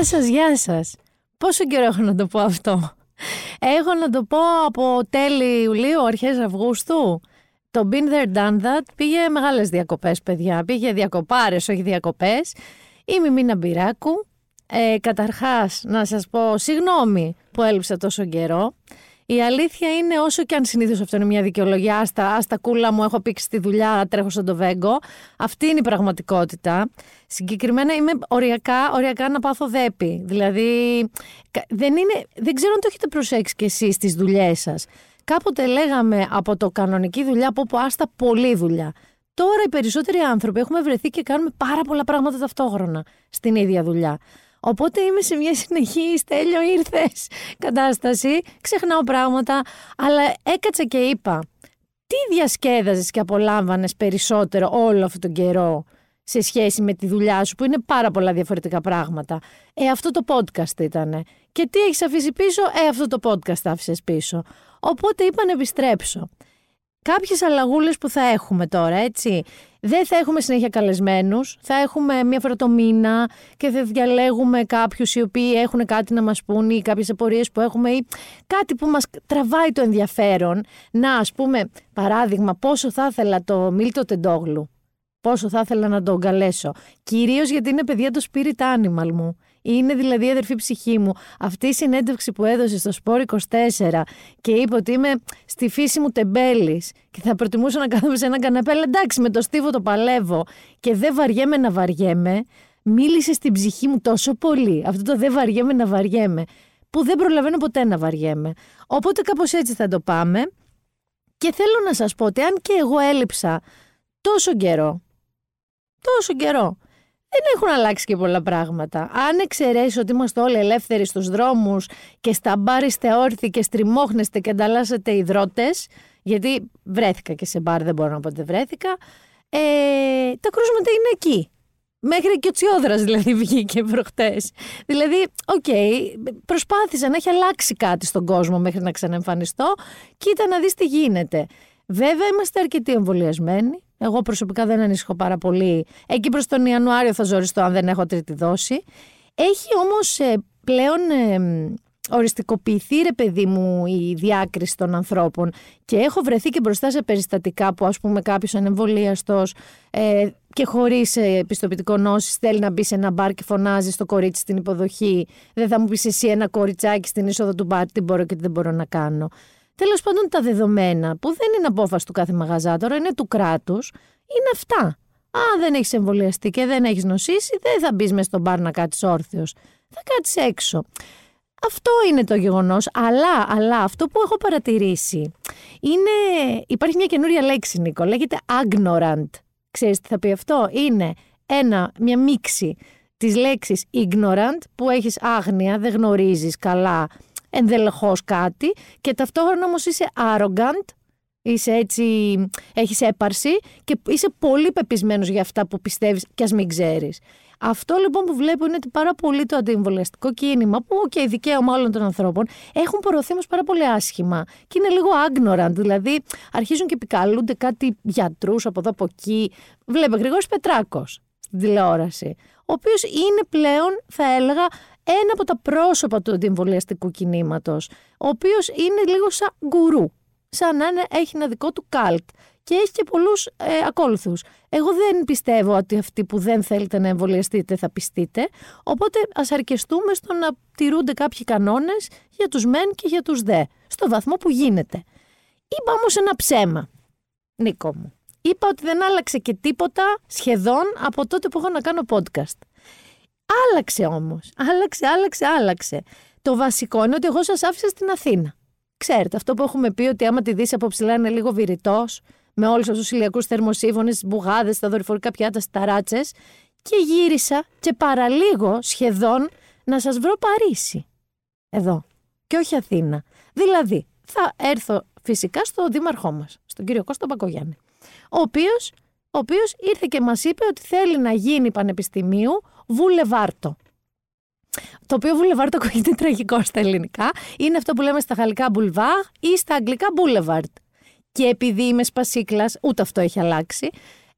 Γεια σας, γεια σας. Πόσο καιρό έχω να το πω αυτό; Έχω να το πω από τέλη Ιουλίου, αρχές Αυγούστου. Το Been There Done That πήγε μεγάλες διακοπές, παιδιά. Πήγε διακοπάρες, όχι διακοπές. Είμαι η Μίνα Μπυράκου. Ε, καταρχάς, να σας πω συγγνώμη που έλειψα τόσο καιρό. Η αλήθεια είναι, όσο και αν συνήθως αυτό είναι μια δικαιολογία, άστα, άστα κούλα μου, έχω πήξει τη δουλειά, τρέχω στον Τοβέγκο. Αυτή είναι η πραγματικότητα. Συγκεκριμένα είμαι οριακά, οριακά να πάθω δέπη. Δηλαδή, δεν, είναι, δεν ξέρω αν το έχετε προσέξει κι εσείς στι δουλειές σας. Κάποτε λέγαμε από το κανονική δουλειά, από όπου άστα πολλή δουλειά. Τώρα οι περισσότεροι άνθρωποι έχουμε βρεθεί και κάνουμε πάρα πολλά πράγματα ταυτόχρονα στην ίδια δουλειά. Οπότε είμαι σε μια συνεχή στέλιο ήρθες κατάσταση, ξεχνάω πράγματα, αλλά έκατσα και είπα, τι διασκέδαζες και απολάμβανες περισσότερο όλο αυτόν τον καιρό σε σχέση με τη δουλειά σου που είναι πάρα πολλά διαφορετικά πράγματα; Ε, αυτό το podcast ήτανε. Και τι έχεις αφήσει πίσω, ε, αυτό το podcast άφησες πίσω. Οπότε είπα να επιστρέψω κάποιες αλλαγούλες που θα έχουμε τώρα, έτσι. Δεν θα έχουμε συνέχεια καλεσμένους. Θα έχουμε μία φορά το μήνα και θα διαλέγουμε κάποιους οι οποίοι έχουν κάτι να μας πούν ή κάποιες απορίες που έχουμε ή κάτι που μας τραβάει το ενδιαφέρον. Να, ας πούμε, παράδειγμα, πόσο θα ήθελα το Μίλτο Τεντόγλου. Πόσο θα ήθελα να τον καλέσω. Κυρίως γιατί είναι παιδιά το spirit animal μου. Είναι δηλαδή η αδερφή ψυχή μου. Αυτή η συνέντευξη που έδωσε στο Σπόρ 24 και είπε ότι είμαι στη φύση μου τεμπέλης και θα προτιμούσα να κάθομαι σε ένα καναπέ. Αλλά εντάξει, με το στίβο το παλεύω και δεν βαριέμαι να βαριέμαι. Μίλησε στην ψυχή μου τόσο πολύ. Αυτό το δεν βαριέμαι να βαριέμαι. Που δεν προλαβαίνω ποτέ να βαριέμαι. Οπότε κάπως έτσι θα το πάμε. Και θέλω να σας πω ότι αν και εγώ έλειψα τόσο καιρό, τόσο καιρό, δεν έχουν αλλάξει και πολλά πράγματα. Αν εξαιρέσεις ότι είμαστε όλοι ελεύθεροι στους δρόμους και στα μπάρ είστε όρθιοι και στριμώχνεστε και ανταλλάσσετε υδρότες, γιατί βρέθηκα και σε μπάρ, δεν μπορώ να πω ότι βρέθηκα, ε, τα κρούσματα είναι εκεί. Μέχρι και ο Τσιόδρας δηλαδή βγήκε προχτές. Δηλαδή, OK, okay, προσπάθησα να έχει αλλάξει κάτι στον κόσμο μέχρι να ξαναεμφανιστώ. Κοίτα να δεις τι γίνεται. Βέβαια είμαστε αρκετοί εμβολιασμένοι. Εγώ προσωπικά δεν ανησυχώ πάρα πολύ. Εκεί προς τον Ιανουάριο θα ζοριστώ αν δεν έχω τρίτη δόση. Έχει όμως ε, πλέον ε, οριστικοποιηθεί ρε παιδί μου η διάκριση των ανθρώπων και έχω βρεθεί και μπροστά σε περιστατικά που ας πούμε κάποιος ανεμβολίαστος ε, και χωρίς ε, πιστοποιητικό νόσης θέλει να μπει σε ένα μπαρ και φωνάζει στο κορίτσι στην υποδοχή δεν θα μου πεις εσύ ένα κοριτσάκι στην είσοδο του μπαρ τι μπορώ και τι δεν μπορώ να κάνω. Τέλος πάντων, τα δεδομένα που δεν είναι απόφαση του κάθε μαγαζάτορα, είναι του κράτους, είναι αυτά. Αν δεν έχεις εμβολιαστεί και δεν έχεις νοσήσει, δεν θα μπεις μέσα στο μπαρ να κάτσεις όρθιος. Θα κάτσεις έξω. Αυτό είναι το γεγονός. Αλλά, αλλά αυτό που έχω παρατηρήσει είναι. Υπάρχει μια καινούρια λέξη, Νίκο. Λέγεται ignorant. Ξέρεις τι θα πει αυτό; Είναι ένα, μια μίξη της λέξης ignorant που έχεις άγνοια, δεν γνωρίζεις καλά ενδελεχώς κάτι και ταυτόχρονα όμως είσαι arrogant, είσαι έτσι, έχεις έπαρση και είσαι πολύ πεπισμένος για αυτά που πιστεύεις και ας μην ξέρεις. Αυτό λοιπόν που βλέπω είναι ότι πάρα πολύ το αντιεμβολιαστικό κίνημα, που και okay, δικαίωμα όλων των ανθρώπων, έχουν προωθεί όμως πάρα πολύ άσχημα και είναι λίγο ignorant. Δηλαδή, αρχίζουν και επικαλούνται κάτι γιατρούς από εδώ από εκεί. Βλέπε Γρηγόρης Πετράκος στην τηλεόραση, ο οποίος είναι πλέον, θα έλεγα, ένα από τα πρόσωπα του αντιεμβολιαστικού κινήματος, ο οποίος είναι λίγο σαν γκουρού. Σαν να είναι, έχει ένα δικό του καλτ και έχει και πολλούς ε, ακόλουθους. Εγώ δεν πιστεύω ότι αυτοί που δεν θέλετε να εμβολιαστείτε θα πιστείτε. Οπότε ας αρκεστούμε στο να τηρούνται κάποιοι κανόνες για τους μεν και για τους δε. Στο βαθμό που γίνεται. Είπα όμως ένα ψέμα. Νίκο μου. Είπα ότι δεν άλλαξε και τίποτα σχεδόν από τότε που έχω να κάνω podcast. Άλλαξε όμως. Άλλαξε, άλλαξε, άλλαξε. Το βασικό είναι ότι εγώ σας άφησα στην Αθήνα. Ξέρετε, αυτό που έχουμε πει ότι άμα τη δεις από ψηλά είναι λίγο βηρητός, με όλους αυτούς τους ηλιακούς θερμοσύφωνε, τις μπουγάδες, τα δορυφορικά πιάτα, τις ταράτσες. Και γύρισα και παραλίγο σχεδόν να σας βρω Παρίσι. Εδώ. Και όχι Αθήνα. Δηλαδή, θα έρθω φυσικά στο δήμαρχό μας, στον κύριο Κώστα Μπακογιάννη. Ο οποίος ο οποίος ήρθε και μας είπε ότι θέλει να γίνει πανεπιστημίου βουλεβάρτο. Το οποίο βουλεβάρτο ακούγεται τραγικό στα ελληνικά. Είναι αυτό που λέμε στα γαλλικά boulevard ή στα αγγλικά boulevard. Και επειδή είμαι σπασίκλας, ούτε αυτό έχει αλλάξει,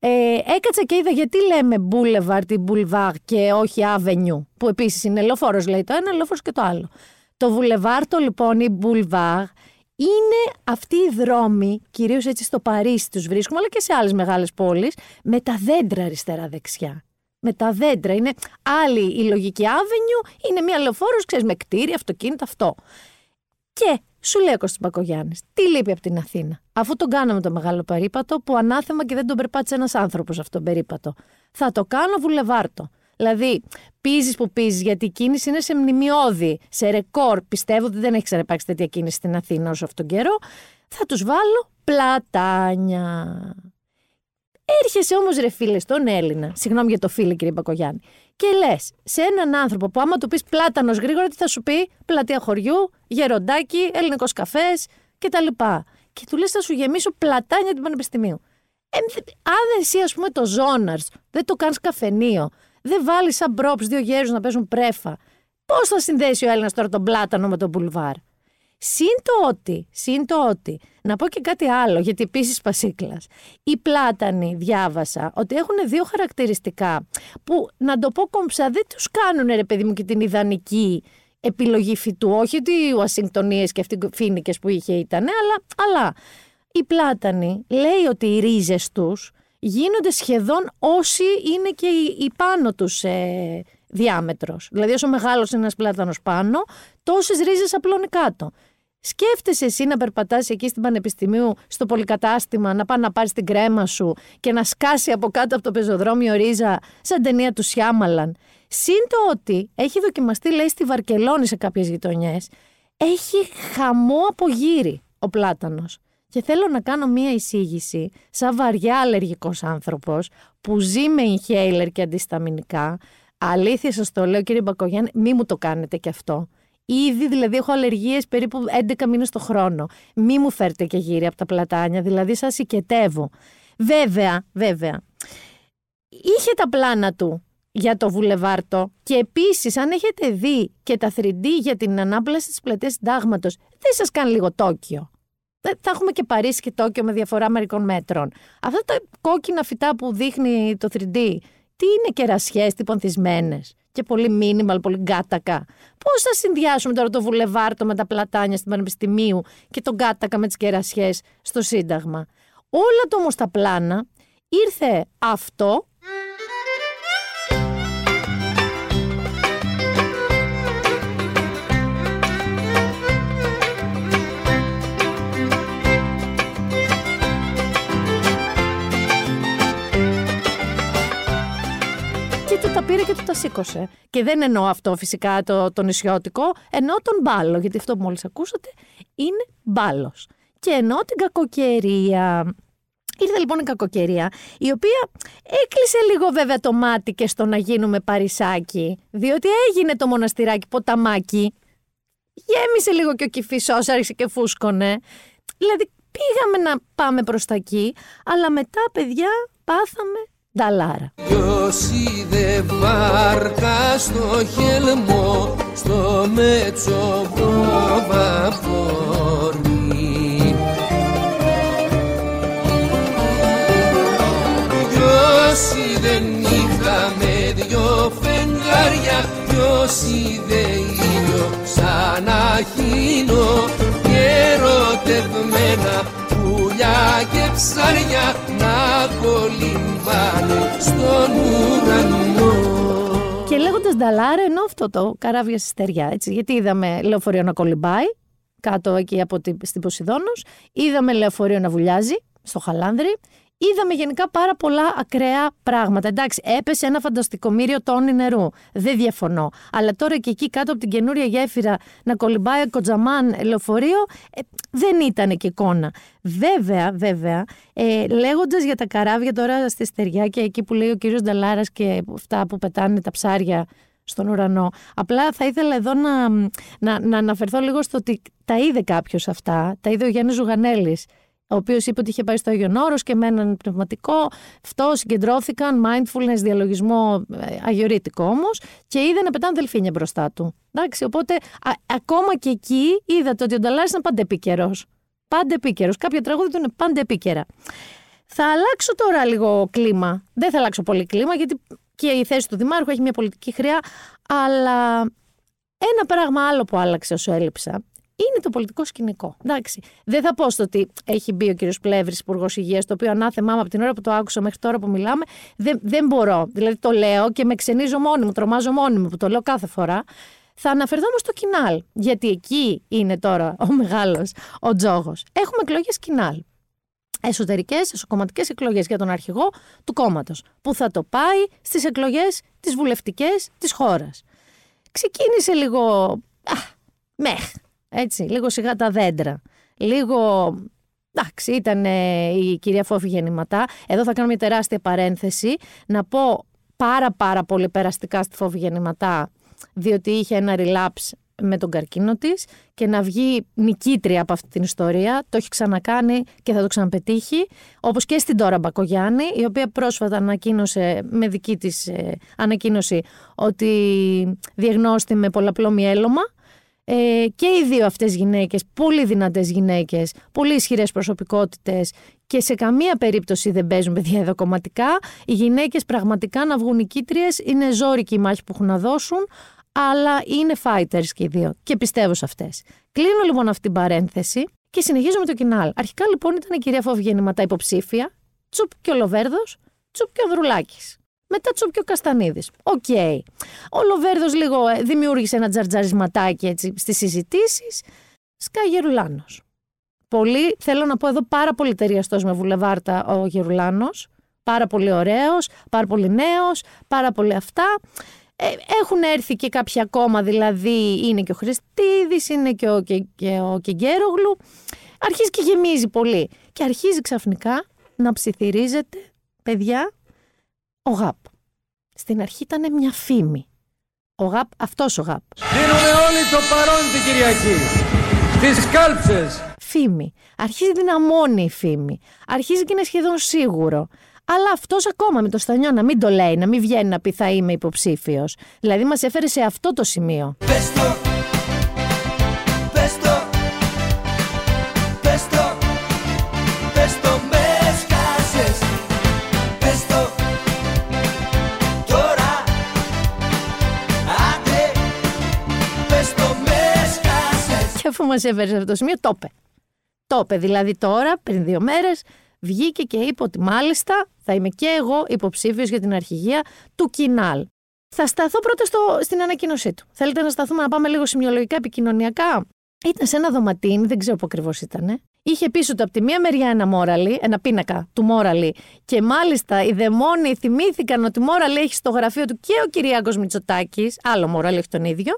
Ε, έκατσα και είδα γιατί λέμε Boulevard ή Boulevard και όχι Avenue, που επίσης είναι λεωφόρος, λέει το ένα, λεωφόρος και το άλλο. Το Boulevard λοιπόν ή Boulevard είναι αυτοί οι δρόμοι, κυρίως έτσι στο Παρίσι τους βρίσκουμε, αλλά και σε άλλες μεγάλες πόλεις, με τα δέντρα αριστερά-δεξιά. Με τα δέντρα. Είναι άλλη η λογική Avenue, είναι μια λεωφόρος, ξέρεις, με κτίρια, αυτοκίνητα, αυτό. Και σου λέει ο Κώστας Μπακογιάννης, τι λείπει από την Αθήνα; Αφού τον κάναμε το μεγάλο περίπατο, που ανάθεμα και δεν τον περπάτησε ένας άνθρωπος αυτόν τον περίπατο. Θα το κάνω βουλεβάρτο. Δηλαδή, πίζεις που πίζεις, γιατί η κίνηση είναι σε μνημειώδη, σε ρεκόρ. Πιστεύω ότι δεν έχει ξαναπάξει τέτοια κίνηση στην Αθήνα όσο αυτόν τον καιρό. Θα τους βάλω πλατάνια. Έρχεσαι όμως, ρε φίλε, στον Έλληνα, συγγνώμη για το φίλο, κύριε Μπακογιάννη, και λες σε έναν άνθρωπο που άμα του πεις πλάτανος γρήγορα, τι θα σου πει, πλατεία χωριού, γεροντάκι, ελληνικός καφές κτλ. Και του λες, θα σου γεμίσω πλατάνια του Πανεπιστημίου. Ε, αν εσύ, ας πούμε, το ζώναρ, δεν το κάνεις καφενείο, δεν βάλεις σαν μπρόπ δύο γέρους να παίζουν πρέφα, πώς θα συνδέσει ο Έλληνας τώρα τον πλάτανο με τον μπουλβάρ. Συν το ότι, συν το ότι, να πω και κάτι άλλο, γιατί επίσης πασίκλας. Οι πλάτανοι, διάβασα, ότι έχουν δύο χαρακτηριστικά που, να το πω κομψά, δεν τους κάνουν ρε παιδί μου και την ιδανική επιλογή φυτού. Όχι ότι οι Ουασιγκτονίε και αυτοί οι φίνικες που είχε ήταν, αλλά, αλλά οι πλάτανοι λέει ότι οι ρίζες τους γίνονται σχεδόν όσοι είναι και η, πάνω τους ε, διάμετρος. Δηλαδή όσο μεγάλος είναι ένας πλάτανος πάνω, τόσες ρίζες απλώνει κάτω. Σκέφτεσαι εσύ να περπατάς εκεί στην Πανεπιστημίου, στο πολυκατάστημα, να πάει να πάρεις την κρέμα σου και να σκάσει από κάτω από το πεζοδρόμιο ρίζα, σαν ταινία του Σιάμαλαν. Συν το ότι έχει δοκιμαστεί, λέει, στη Βαρκελόνη σε κάποιες γειτονιές, έχει χαμό από γύρι ο πλάτανος. Και θέλω να κάνω μία εισήγηση, σαν βαριά αλλεργικός άνθρωπος, που ζει με inhaler και αντισταμινικά. Αλήθεια σας το λέω κύριε Μπακογιάννη, μη μου το κάνετε κι αυτό. Ήδη δηλαδή έχω αλλεργίες περίπου 11 μήνες το χρόνο. Μη μου φέρτε και γύρι από τα πλατάνια, δηλαδή σας οικετεύω. Βέβαια, βέβαια. Είχε τα πλάνα του για το βουλεβάρτο και επίσης, αν έχετε δει και τα 3D για την ανάπλαση της πλατείας συντάγματος, δεν σας κάνει λίγο Τόκιο. Θα έχουμε και Παρίσι και Τόκιο με διαφορά μερικών μέτρων. Αυτά τα κόκκινα φυτά που δείχνει το 3D, τι είναι κερασιές, τυπονθισμένε και πολύ μίνιμαλ, πολύ γκάτακα. Πώς θα συνδυάσουμε τώρα το βουλεβάρτο με τα πλατάνια στην Πανεπιστημίου και τον γκάτακα με τις κερασιές στο Σύνταγμα; Όλα το όμως τα πλάνα ήρθε αυτό τα πήρε και του τα σήκωσε. Και δεν εννοώ αυτό φυσικά το, το νησιώτικο, εννοώ τον μπάλο, γιατί αυτό που μόλις ακούσατε είναι μπάλος. Και εννοώ την κακοκαιρία. Ήρθε λοιπόν η κακοκαιρία, η οποία έκλεισε λίγο βέβαια το μάτι και στο να γίνουμε παρισάκι, διότι έγινε το μοναστηράκι ποταμάκι, γέμισε λίγο και ο κυφισός, άρχισε και φούσκωνε. Δηλαδή πήγαμε να πάμε προς τα εκεί, αλλά μετά παιδιά πάθαμε Νταλάρα. Ποιος είδε βάρκα στο χελμό, στο μέτσο βαπόρι. Ποιος είδε νύχτα με δυο φεγγάρια, ποιος είδε ήλιο σαν αχίνο και ερωτευμένα πουλιά και ψάρια να κολυμπάνε στον ουρανό. Και λέγοντας Νταλάρε, ενώ αυτό το καράβια στη στεριά, έτσι, γιατί είδαμε λεωφορείο να κολυμπάει κάτω εκεί από την, στην Ποσειδόνος, είδαμε λεωφορείο να βουλιάζει στο Χαλάνδρι, Είδαμε γενικά πάρα πολλά ακραία πράγματα. Εντάξει, έπεσε ένα φανταστικό μύριο τόνι νερού. Δεν διαφωνώ. Αλλά τώρα και εκεί κάτω από την καινούρια γέφυρα να κολυμπάει κοτζαμάν λεωφορείο, ε, δεν ήταν και εικόνα. Βέβαια, βέβαια, ε, λέγοντας για τα καράβια τώρα στη στεριά και εκεί που λέει ο κύριος Νταλάρας και αυτά που πετάνε τα ψάρια στον ουρανό. Απλά θα ήθελα εδώ να, να, να αναφερθώ λίγο στο ότι τα είδε κάποιος αυτά. Τα είδε ο Γιάννης Ζουγανέλης ο οποίος είπε ότι είχε πάει στο Άγιον Όρος και με έναν πνευματικό. Αυτό συγκεντρώθηκαν, mindfulness, διαλογισμό, ε, αγιορείτικο όμως, και είδε να πετάνε δελφίνια μπροστά του. Εντάξει, οπότε ακόμα και εκεί είδατε ότι ο Νταλάρη είναι πάντα επίκαιρος. Πάντα επίκαιρος. Κάποια τραγούδια του είναι πάντα επίκαιρα. Θα αλλάξω τώρα λίγο κλίμα. Δεν θα αλλάξω πολύ κλίμα, γιατί και η θέση του Δημάρχου έχει μια πολιτική χρειά. Αλλά ένα πράγμα άλλο που άλλαξε όσο έλειψα είναι το πολιτικό σκηνικό. Εντάξει. Δεν θα πω στο ότι έχει μπει ο κύριος Πλεύρης, Υπουργός Υγείας, το οποίο ανάθεμά μου από την ώρα που το άκουσα μέχρι τώρα που μιλάμε. Δεν, δεν μπορώ. Δηλαδή το λέω και με ξενίζω μόνη μου, τρομάζω μόνη μου που το λέω κάθε φορά. Θα αναφερθώ όμως στο κοινάλ. Γιατί εκεί είναι τώρα ο μεγάλος, ο τζόγος. Έχουμε εκλογές κοινάλ. Εσωτερικές, εσωκομματικές εκλογές για τον αρχηγό του κόμματος. Που θα το πάει στις εκλογές τις βουλευτικές της χώρας. Ξεκίνησε λίγο. Α, μεχ. Έτσι, λίγο σιγά τα δέντρα. Λίγο Εντάξει, ήταν η κυρία Φόφη γεννηματά. Εδώ θα κάνω μια τεράστια παρένθεση. Να πω πάρα πάρα πολύ περαστικά στη Φόφη γεννηματά διότι είχε ένα relapse με τον καρκίνο της και να βγει νικήτρια από αυτή την ιστορία. Το έχει ξανακάνει και θα το ξαναπετύχει. Όπως και στην Τώρα Μπακογιάννη, η οποία πρόσφατα ανακοίνωσε με δική της ε, ανακοίνωση ότι διαγνώστη με πολλαπλό μυέλωμα. Ε, και οι δύο αυτές γυναίκες, πολύ δυνατές γυναίκες, πολύ ισχυρές προσωπικότητες και σε καμία περίπτωση δεν παίζουν παιδιά κομματικά. Οι γυναίκες πραγματικά να βγουν νικήτριες, είναι ζόρικη η μάχη που έχουν να δώσουν, αλλά είναι fighters και οι δύο και πιστεύω σε αυτές. Κλείνω λοιπόν αυτή την παρένθεση και συνεχίζω με το ΚΙΝΑΛ. Αρχικά λοιπόν ήταν η κυρία Φώφη Γεννηματά υποψήφια, τσουπ και ο Λοβέρδος, τσουπ και ο Ανδρουλάκης. Μετά τσουπ και ο Καστανίδης. OK. Okay. Ο Λοβέρδος λίγο ε, δημιούργησε ένα τζαρτζαρισματάκι έτσι στις συζητήσεις. Σκά Γερουλάνος. Πολύ, θέλω να πω εδώ, πάρα πολύ ταιριαστός με βουλεβάρτα ο Γερουλάνος. Πάρα πολύ ωραίος, πάρα πολύ νέος, πάρα πολύ αυτά. Ε, έχουν έρθει και κάποια ακόμα, δηλαδή είναι και ο Χριστίδης, είναι και ο, και, και ο Κεγκέρογλου. Αρχίζει και γεμίζει πολύ. Και αρχίζει ξαφνικά να ψιθυρίζεται, παιδιά, ο ΓΑΠ. Στην αρχή ήταν μια φήμη. Ο ΓΑΠ, αυτός ο ΓΑΠ. Δίνουμε όλοι το παρόν την Κυριακή. Τις κάλψες. Φήμη. Αρχίζει δυναμώνει η φήμη. Αρχίζει και είναι σχεδόν σίγουρο. Αλλά αυτός ακόμα με το στανιό να μην το λέει, να μην βγαίνει να πει θα είμαι υποψήφιος. Δηλαδή μας έφερε σε αυτό το σημείο. Πες το, σκάσες. Και αφού μας έφερες σε αυτό το σημείο, το είπε. Το είπε δηλαδή τώρα, πριν δύο μέρες, βγήκε και είπε ότι μάλιστα θα είμαι και εγώ υποψήφιος για την αρχηγία του Κινάλ. Θα σταθώ πρώτα στο, στην ανακοίνωσή του. Θέλετε να σταθούμε να πάμε λίγο σημειολογικά επικοινωνιακά; Ήταν σε ένα δωματίνι, δεν ξέρω πού ακριβώς ήταν. Είχε πίσω του από τη μία μεριά ένα μόραλι, ένα πίνακα του μόραλι. Και μάλιστα οι δαιμόνοι θυμήθηκαν ότι μόραλι έχει στο γραφείο του και ο Κυριάκος Μητσοτάκης. Άλλο μόραλι έχει τον ίδιο.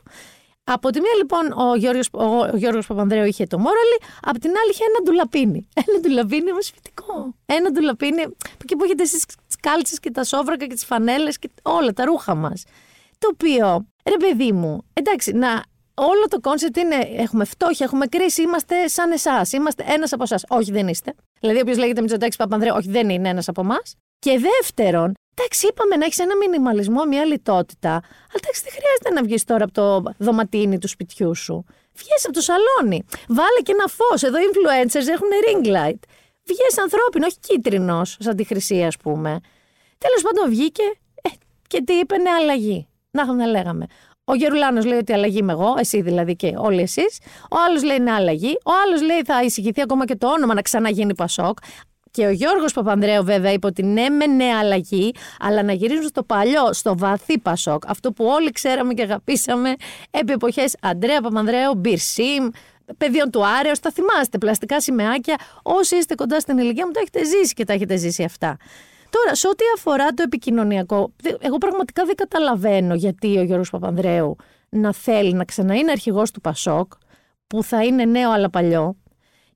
Από τη μία λοιπόν ο Γιώργος, ο, ο Γιώργος Παπανδρέου είχε το μόραλι, από την άλλη είχε ένα ντουλαπίνι. Ένα ντουλαπίνι όμως φυτικό. Ένα ντουλαπίνι εκεί που έχετε εσείς τις κάλτσες και τα σόβρακα και τις φανέλες και όλα τα ρούχα μας. Το οποίο, ρε παιδί μου, εντάξει, να, όλο το concept είναι έχουμε φτώχεια, έχουμε κρίση, είμαστε σαν εσάς. Είμαστε ένας από εσάς. Όχι, δεν είστε. Δηλαδή, όποιος λέγεται Μητσοτάκης Παπανδρέου, όχι, δεν είναι ένας από εμάς. Και δεύτερον, Εντάξει, είπαμε να έχεις ένα μινιμαλισμό, μια λιτότητα. Αλλά εντάξει, δεν χρειάζεται να βγεις τώρα από το δωματίνι του σπιτιού σου. Βγες από το σαλόνι. Βάλε και ένα φως. Εδώ οι influencers έχουν ring light. Βγες ανθρώπινο, όχι κίτρινος, σαν τη χρυσή, ας πούμε. Τέλος πάντων, βγήκε ε, και τι είπε, ναι, αλλαγή. Να, να λέγαμε. Ο Γερουλάνος λέει ότι αλλαγή είμαι εγώ, εσύ δηλαδή και όλοι εσείς. Ο άλλος λέει ναι, αλλαγή. Ο άλλος λέει θα εισηγηθεί ακόμα και το όνομα να ξαναγίνει Πασόκ. Και ο Γιώργος Παπανδρέου βέβαια είπε ότι ναι με νέα αλλαγή, αλλά να γυρίζουν στο παλιό, στο βαθύ Πασόκ. Αυτό που όλοι ξέραμε και αγαπήσαμε επί εποχές Αντρέα Παπανδρέου, Μπυρσίμ, παιδιών του Άρεος, τα θυμάστε, πλαστικά σημαίακια. Όσοι είστε κοντά στην ηλικία μου τα έχετε ζήσει και τα έχετε ζήσει αυτά. Τώρα, σε ό,τι αφορά το επικοινωνιακό, εγώ πραγματικά δεν καταλαβαίνω γιατί ο Γιώργος Παπανδρέου να θέλει να ξαναείνει αρχηγός του Πασόκ, που θα είναι νέο αλλά παλιό,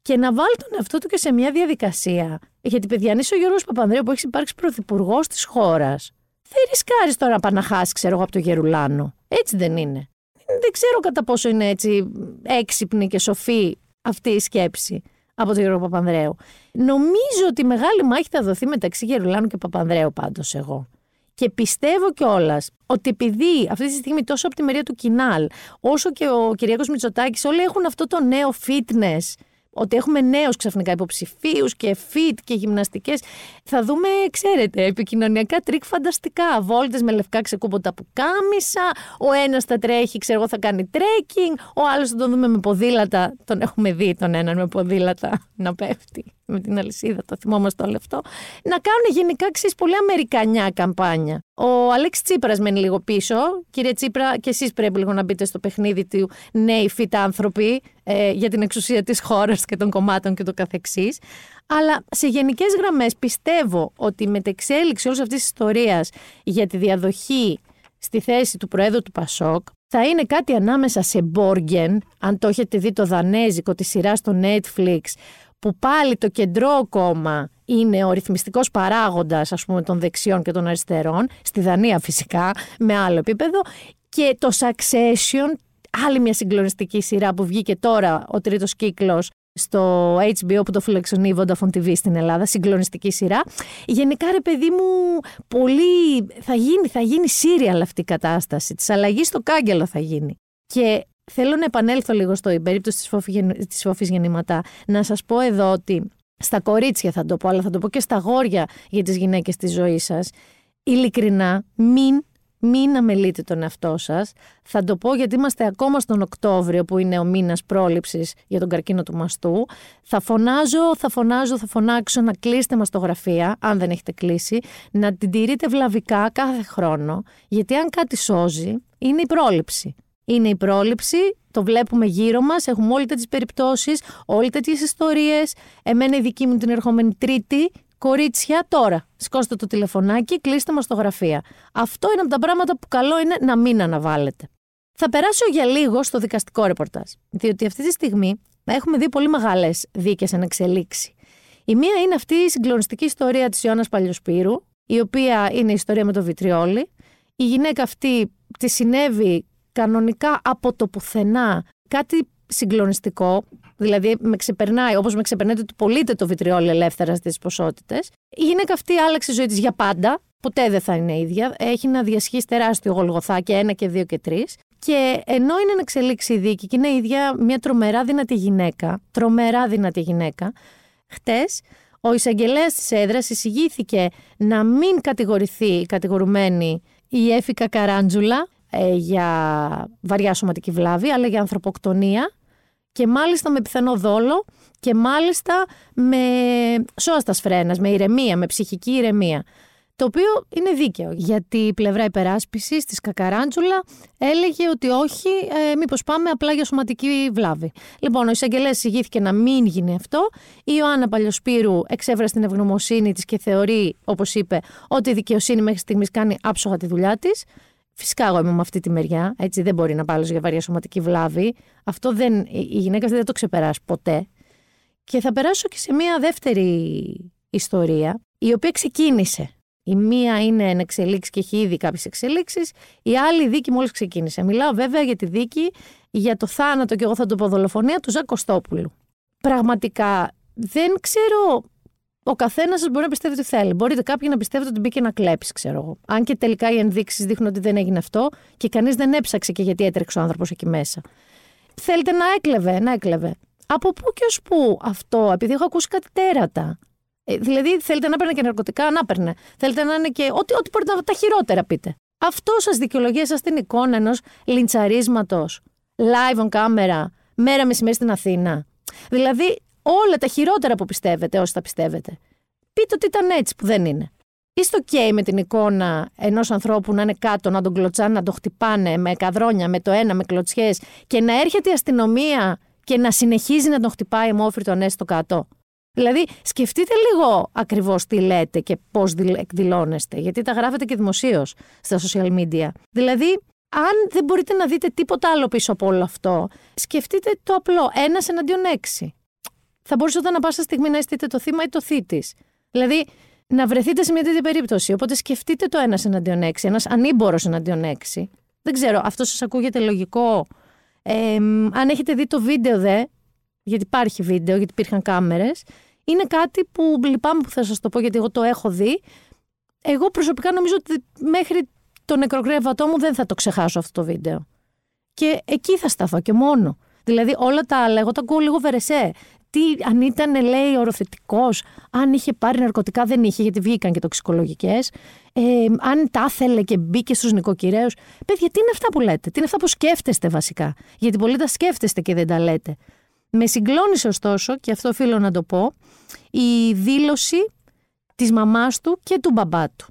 και να βάλει τον εαυτό του και σε μια διαδικασία. Γιατί, παιδιά, αν είσαι ο Γιώργος Παπανδρέου που έχεις υπάρξει πρωθυπουργός της χώρας, δεν ρισκάρεις τώρα να πάει να χάσεις, ξέρω εγώ, από το Γερουλάνο. Έτσι δεν είναι. Δεν ξέρω κατά πόσο είναι έτσι έξυπνη και σοφή αυτή η σκέψη από τον Γιώργο Παπανδρέου. Νομίζω ότι μεγάλη μάχη θα δοθεί μεταξύ Γερουλάνου και Παπανδρέου πάντως εγώ. Και πιστεύω κιόλας ότι επειδή αυτή τη στιγμή τόσο από τη μερία του Κινάλ, όσο και ο Κυριακό Μητσοτάκης, όλοι έχουν αυτό το νέο fitness ότι έχουμε νέους ξαφνικά υποψηφίους και fit και γυμναστικές. Θα δούμε, ξέρετε, επικοινωνιακά τρικ φανταστικά. Βόλτες με λευκά ξεκούμπωτα πουκάμισα. Ο ένας θα τρέχει, ξέρω εγώ, θα κάνει trekking. Ο άλλος θα τον δούμε με ποδήλατα. Τον έχουμε δει τον έναν με ποδήλατα να πέφτει με την αλυσίδα, το θυμόμαστε όλο αυτό. Να κάνουν γενικά ξέρει πολύ αμερικανιά καμπάνια. Ο Αλέξης Τσίπρας μένει λίγο πίσω. Κύριε Τσίπρα, και εσείς πρέπει λίγο να μπείτε στο παιχνίδι του νέοι fit άνθρωποι ε, για την εξουσία της χώρας και των κομμάτων και το καθεξής. Αλλά σε γενικές γραμμές πιστεύω ότι με την εξέλιξη όλης αυτής της ιστορίας για τη διαδοχή στη θέση του Προέδρου του Πασόκ θα είναι κάτι ανάμεσα σε Μπόργεν, αν το έχετε δει το δανέζικο τη σειρά στο Netflix, που πάλι το κεντρό κόμμα είναι ο ρυθμιστικός παράγοντας ας πούμε των δεξιών και των αριστερών, στη Δανία φυσικά, με άλλο επίπεδο, και το Succession, άλλη μια συγκλονιστική σειρά που βγήκε τώρα ο τρίτος κύκλος στο HBO που το φιλοξενεί η Vodafone TV στην Ελλάδα, συγκλονιστική σειρά. Γενικά ρε παιδί μου, πολύ θα γίνει, θα γίνει σύριαλ αυτή η κατάσταση, της αλλαγής στο κάγκελο θα γίνει. Και Θέλω να επανέλθω λίγο στο περίπτωση της φόφης γεννηματά. Να σας πω εδώ ότι στα κορίτσια θα το πω, αλλά θα το πω και στα γόρια για τις γυναίκες της ζωής σας. Ειλικρινά, μην μην αμελείτε τον εαυτό σας. Θα το πω γιατί είμαστε ακόμα στον Οκτώβριο, που είναι ο μήνας πρόληψης για τον καρκίνο του μαστού. Θα φωνάζω, θα φωνάζω, θα φωνάξω να κλείσετε μαστογραφία, αν δεν έχετε κλείσει, να την τηρείτε βλαβικά κάθε χρόνο, γιατί αν κάτι σώζει, είναι η πρόληψη είναι η πρόληψη. Το βλέπουμε γύρω μας. Έχουμε όλε τέτοιες περιπτώσεις, όλε τέτοιες ιστορίες. Εμένα η δική μου την ερχόμενη Τρίτη. Κορίτσια, τώρα. Σκώστε το τηλεφωνάκι, κλείστε μας το γραφεία. Αυτό είναι από τα πράγματα που καλό είναι να μην αναβάλλετε. Θα περάσω για λίγο στο δικαστικό ρεπορτάζ. Διότι αυτή τη στιγμή έχουμε δει πολύ μεγάλες δίκες εν εξελίξη. Η μία είναι αυτή η συγκλονιστική ιστορία της Ιωάννας Παλιοσπύρου, η οποία είναι η ιστορία με το βιτριόλι. Η γυναίκα αυτή τη συνέβη κανονικά από το πουθενά κάτι συγκλονιστικό, δηλαδή με ξεπερνάει, όπως με ξεπερνάει ότι πωλείται το βιτριόλι ελεύθερα στις ποσότητες. Η γυναίκα αυτή άλλαξε η ζωή της για πάντα, ποτέ δεν θα είναι ίδια. Έχει να διασχίσει τεράστιο γολγοθά και ένα και δύο και τρεις. Και ενώ είναι να εξελίξει η δίκη και είναι η ίδια μια τρομερά δυνατή γυναίκα, τρομερά δυνατή γυναίκα, χτες ο εισαγγελέας της έδρας εισηγήθηκε να μην κατηγορηθεί η κατηγορουμένη η Έφηκα Καράντζουλα, ε, για βαριά σωματική βλάβη, αλλά για ανθρωποκτονία και μάλιστα με πιθανό δόλο και μάλιστα με σώαστα φρένα, με ηρεμία, με ψυχική ηρεμία. Το οποίο είναι δίκαιο, γιατί η πλευρά υπεράσπισης της Κακαράντζουλα έλεγε ότι όχι, ε, μήπως πάμε απλά για σωματική βλάβη. Λοιπόν, ο εισαγγελέας ηγήθηκε να μην γίνει αυτό. Η Ιωάννα Παλιοσπύρου εξέφρασε την ευγνωμοσύνη της και θεωρεί, όπως είπε, ότι η δικαιοσύνη μέχρι στιγμής κάνει άψογα τη δουλειά της. Φυσικά εγώ είμαι με αυτή τη μεριά, έτσι δεν μπορεί να πάει για βαριά σωματική βλάβη. Αυτό δεν, η γυναίκα αυτή δεν το ξεπεράσει ποτέ. Και θα περάσω και σε μια δεύτερη ιστορία, η οποία ξεκίνησε. Η μία είναι εν εξελίξεις και έχει ήδη κάποιες εξελίξεις. Η άλλη δίκη μόλις ξεκίνησε. Μιλάω βέβαια για τη δίκη για το θάνατο και εγώ θα το πω δολοφονία του Ζακ Κωστόπουλου. Πραγματικά δεν ξέρω ο καθένας σα μπορεί να πιστεύει ότι θέλει. Μπορείτε κάποιοι να πιστεύετε ότι μπήκε να κλέψει, ξέρω εγώ. Αν και τελικά οι ενδείξεις δείχνουν ότι δεν έγινε αυτό και κανείς δεν έψαξε και γιατί έτρεξε ο άνθρωπος εκεί μέσα. Θέλετε να έκλεβε, να έκλεβε. Από πού και ως πού αυτό, επειδή έχω ακούσει κάτι τέρατα. Ε, δηλαδή, θέλετε να παίρνει και ναρκωτικά, να παίρνε. Θέλετε να είναι και. Ό,τι, ό,τι μπορείτε να τα χειρότερα πείτε. Αυτό σας δικαιολογεί σα την εικόνα ενός λιντσαρίσματος live on camera, μέρα μεσημέρι στην Αθήνα. Δηλαδή, όλα τα χειρότερα που πιστεύετε, όσοι τα πιστεύετε. Πείτε ότι ήταν έτσι που δεν είναι. Είστε OK με την εικόνα ενός ανθρώπου να είναι κάτω, να τον κλωτσάνε, να τον χτυπάνε με καδρόνια, με το ένα, με κλωτσιές και να έρχεται η αστυνομία και να συνεχίζει να τον χτυπάει μόφριτο ανέστο κάτω. Δηλαδή, σκεφτείτε λίγο ακριβώς τι λέτε και πώς εκδηλώνεστε, γιατί τα γράφετε και δημοσίως στα social media. Δηλαδή, αν δεν μπορείτε να δείτε τίποτα άλλο πίσω από όλο αυτό, σκεφτείτε το απλό. Ένας εναντίον έξι θα μπορούσε όταν να πάσα στιγμή να είστε το θύμα ή το θήτης. Δηλαδή, να βρεθείτε σε μια τέτοια περίπτωση. Οπότε σκεφτείτε το ένας εναντίον έξι, ένας ανήμπορος εναντίον έξι. Δεν ξέρω, αυτό σας ακούγεται λογικό. Ε, αν έχετε δει το βίντεο δε, γιατί υπάρχει βίντεο, γιατί υπήρχαν κάμερες, είναι κάτι που λυπάμαι που θα σας το πω γιατί εγώ το έχω δει. Εγώ προσωπικά νομίζω ότι μέχρι το νεκροκρέβατό μου δεν θα το ξεχάσω αυτό το βίντεο. Και εκεί θα σταθώ και μόνο. Δηλαδή όλα τα άλλα, εγώ τα ακούω λίγο βερεσέ. Τι, αν ήταν, λέει, οροθετικός, αν είχε πάρει ναρκωτικά, δεν είχε, γιατί βγήκαν και τοξικολογικές. Ε, αν τα ήθελε και μπήκε στους νοικοκυρέους. Παιδιά, τι είναι αυτά που λέτε, τι είναι αυτά που σκέφτεστε βασικά; Γιατί πολλοί τα σκέφτεστε και δεν τα λέτε. Με συγκλώνησε ωστόσο, και αυτό οφείλω να το πω, η δήλωση της μαμάς του και του μπαμπά του.